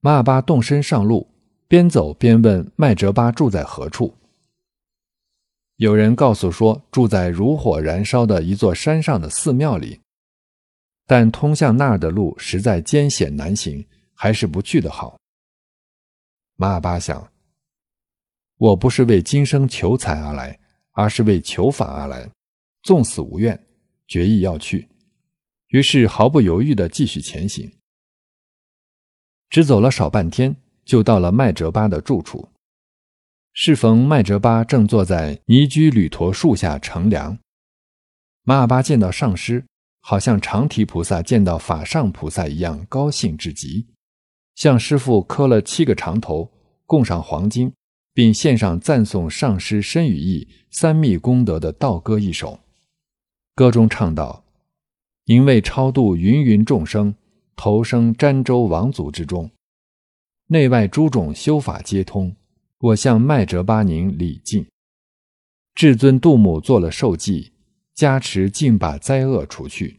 马尔巴动身上路，边走边问麦哲巴住在何处。有人告诉说住在如火燃烧的一座山上的寺庙里，但通向那儿的路实在艰险难行，还是不去的好。马尔巴想：我不是为今生求财而来，而是为求法而来，纵死无怨，决意要去。于是毫不犹豫地继续前行。只走了少半天，就到了麦哲巴的住处。适逢麦哲巴正坐在尼居吕陀树下乘凉，马尔巴见到上师，好像长提菩萨见到法上菩萨一样高兴至极，向师傅磕了七个长头，供上黄金，并献上赞颂上师身语意三密功德的道歌一首。歌中唱道：“您为超度芸芸众生，投生瞻州王族之中，内外诸种修法皆通。”我向麦哲巴宁礼敬，至尊杜母做了受记，加持尽把灾厄除去。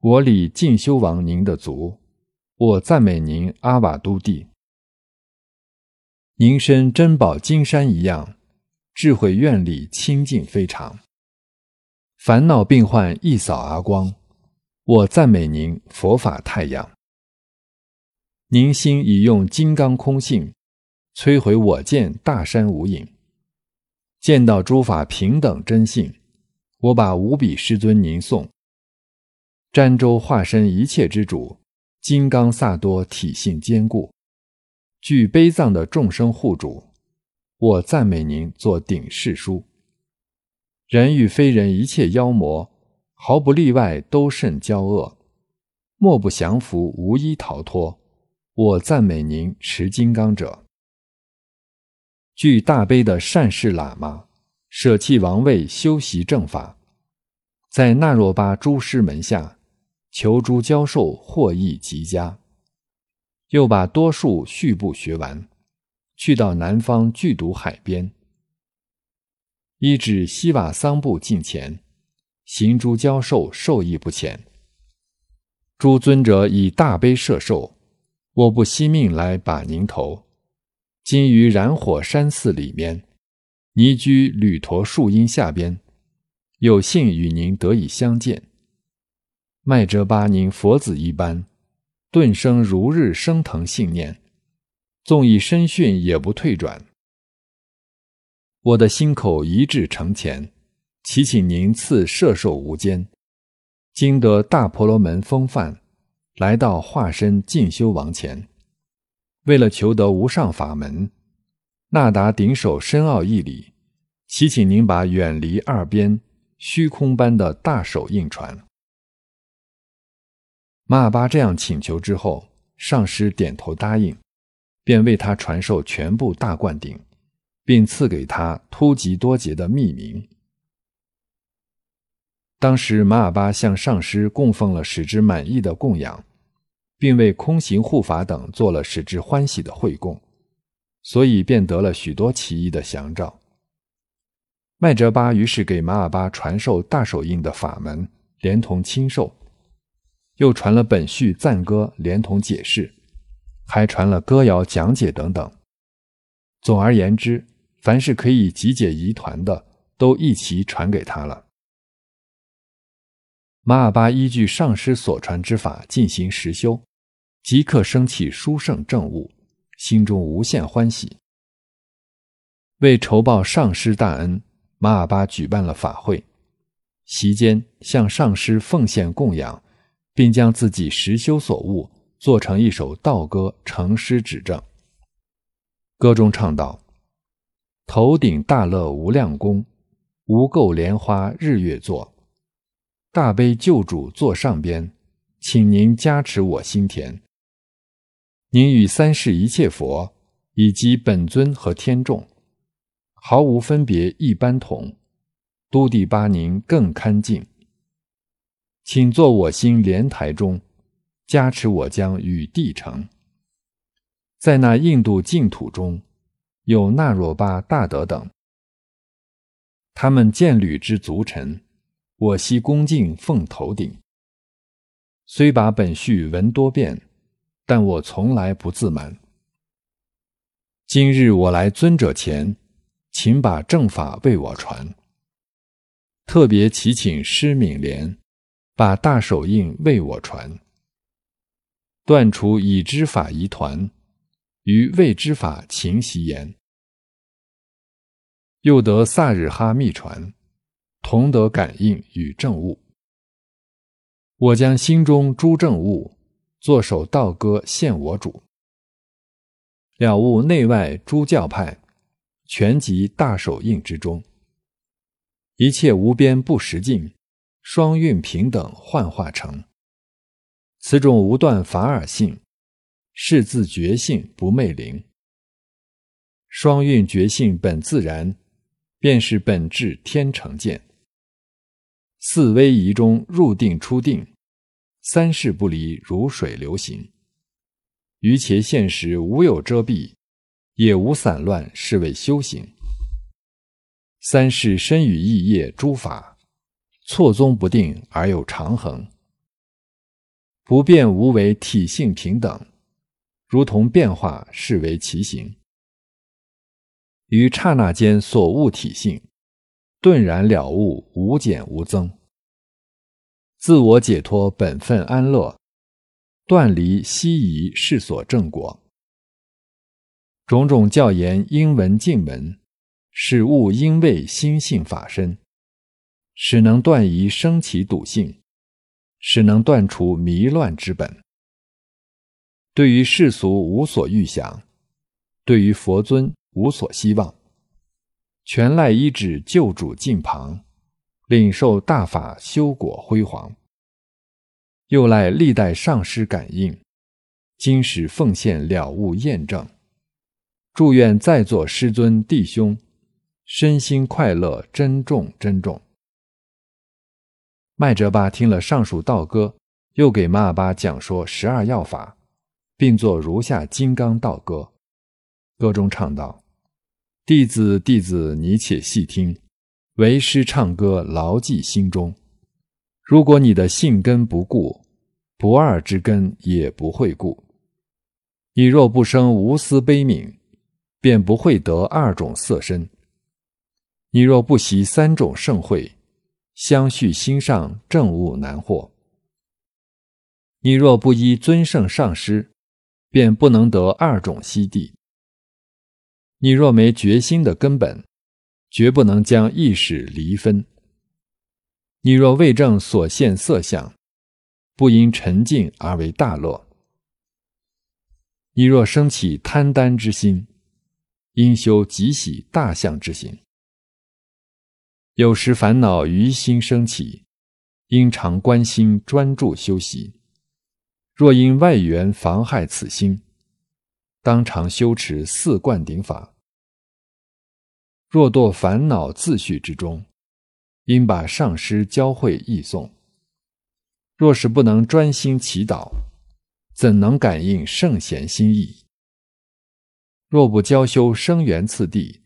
我礼进修王您的足，我赞美您阿瓦都帝。您身珍宝金山一样，智慧愿力清净非常，烦恼病患一扫而光。我赞美您佛法太阳，您心已用金刚空性。摧毁我见大山无影，见到诸法平等真性，我把无比师尊您颂。瞻州化身一切之主，金刚萨多体性坚固，具悲藏的众生护主，我赞美您做顶世书。人与非人一切妖魔，毫不例外都甚骄恶，莫不降服，无一逃脱。我赞美您持金刚者。具大悲的善事喇嘛，舍弃王位，修习正法，在那若巴诸师门下求诸教授，获益极佳。又把多数序部学完，去到南方剧毒海边，依止西瓦桑布近前，行诸教授受益不浅。诸尊者以大悲摄受，我不惜命来把您投。今于燃火山寺里面，泥居吕陀树荫下边，有幸与您得以相见。麦哲巴宁佛子一般，顿生如日升腾信念，纵以身训也不退转。我的心口一致诚前，祈请您赐摄受无间。今得大婆罗门风范，来到化身进修王前。为了求得无上法门，那达顶首深奥义理，祈请您把远离二边虚空般的大手印传。马尔巴这样请求之后，上师点头答应，便为他传授全部大灌顶，并赐给他突吉多杰的秘名。当时马尔巴向上师供奉了使之满意的供养。并为空行护法等做了使之欢喜的会供，所以便得了许多奇异的祥兆。麦哲巴于是给马尔巴传授大手印的法门，连同亲授，又传了本序赞歌，连同解释，还传了歌谣讲解等等。总而言之，凡是可以集解疑团的，都一齐传给他了。马尔巴依据上师所传之法进行实修，即刻升起殊胜正悟，心中无限欢喜。为酬报上师大恩，马尔巴举办了法会，席间向上师奉献供养，并将自己实修所悟做成一首道歌，成诗指正。歌中唱道：“头顶大乐无量功，无垢莲花日月座。”大悲救主坐上边，请您加持我心田。您与三世一切佛以及本尊和天众，毫无分别，一般同。都地巴宁更堪敬，请坐我心莲台中，加持我将与地成。在那印度净土中，有那若巴大德等，他们见履之足臣。我悉恭敬奉头顶，虽把本序闻多遍，但我从来不自满。今日我来尊者前，请把正法为我传。特别祈请师敏莲，把大手印为我传。断除已知法疑团，于未知法勤习言。又得萨日哈密传，同得感应与正悟。我将心中诸正悟，作首道歌献我主。了悟内外诸教派，全集大手印之中。一切无边不实境，双运平等幻化成。此种无断法尔性，是自觉性不昧灵。双运觉性本自然，便是本质天成见。四威仪中入定出定，三世不离如水流行。于其现实无有遮蔽，也无散乱，是为修行。三世身与意业诸法，错综不定而有长恒。不变无为，体性平等，如同变化，是为其形。于刹那间所悟体性，顿然了悟，无减无增。自我解脱，本分安乐，断离希夷是所正果。种种教言应闻尽闻，使悟应为心性法身，使能断疑生起笃信。使能断除迷乱之本。对于世俗无所欲想，对于佛尊无所希望，全赖依止救主近旁，领受大法修果辉煌。又赖历代上师感应，今时奉献了悟验证。祝愿在座师尊弟兄身心快乐，珍重珍重。麦哲巴听了上述道歌，又给玛尔巴讲说十二要法，并作如下金刚道歌。歌中唱道：“弟子，弟子，你且细听，为师唱歌，牢记心中。如果你的性根不固，不二之根也不会固。你若不生无私悲悯，便不会得二种色身。你若不习三种盛会。”相续心上正悟难获。你若不依尊圣上师，便不能得二种悉地。你若没决心的根本，绝不能将意识离分。你若未证所现色相，不因沉静而为大乐。你若生起贪婪之心，应修极喜大相之行。有时烦恼于心升起，应常关心专注修习。若因外缘妨害此心，当常修持四灌顶法。若堕烦恼自序之中，应把上师教诲译诵。若是不能专心祈祷，怎能感应圣贤心意？若不教修生缘次第，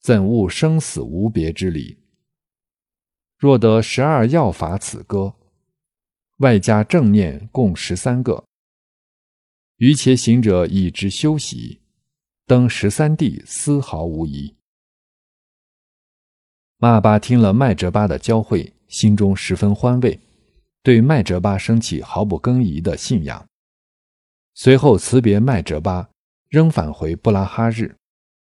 怎悟生死无别之理？若得十二要法，此歌外加正念共十三个，余且行者已知修习，登十三地丝毫无疑。玛巴听了麦哲巴的教诲，心中十分欢慰，对麦哲巴升起毫不更移的信仰。随后辞别麦哲巴，仍返回布拉哈日。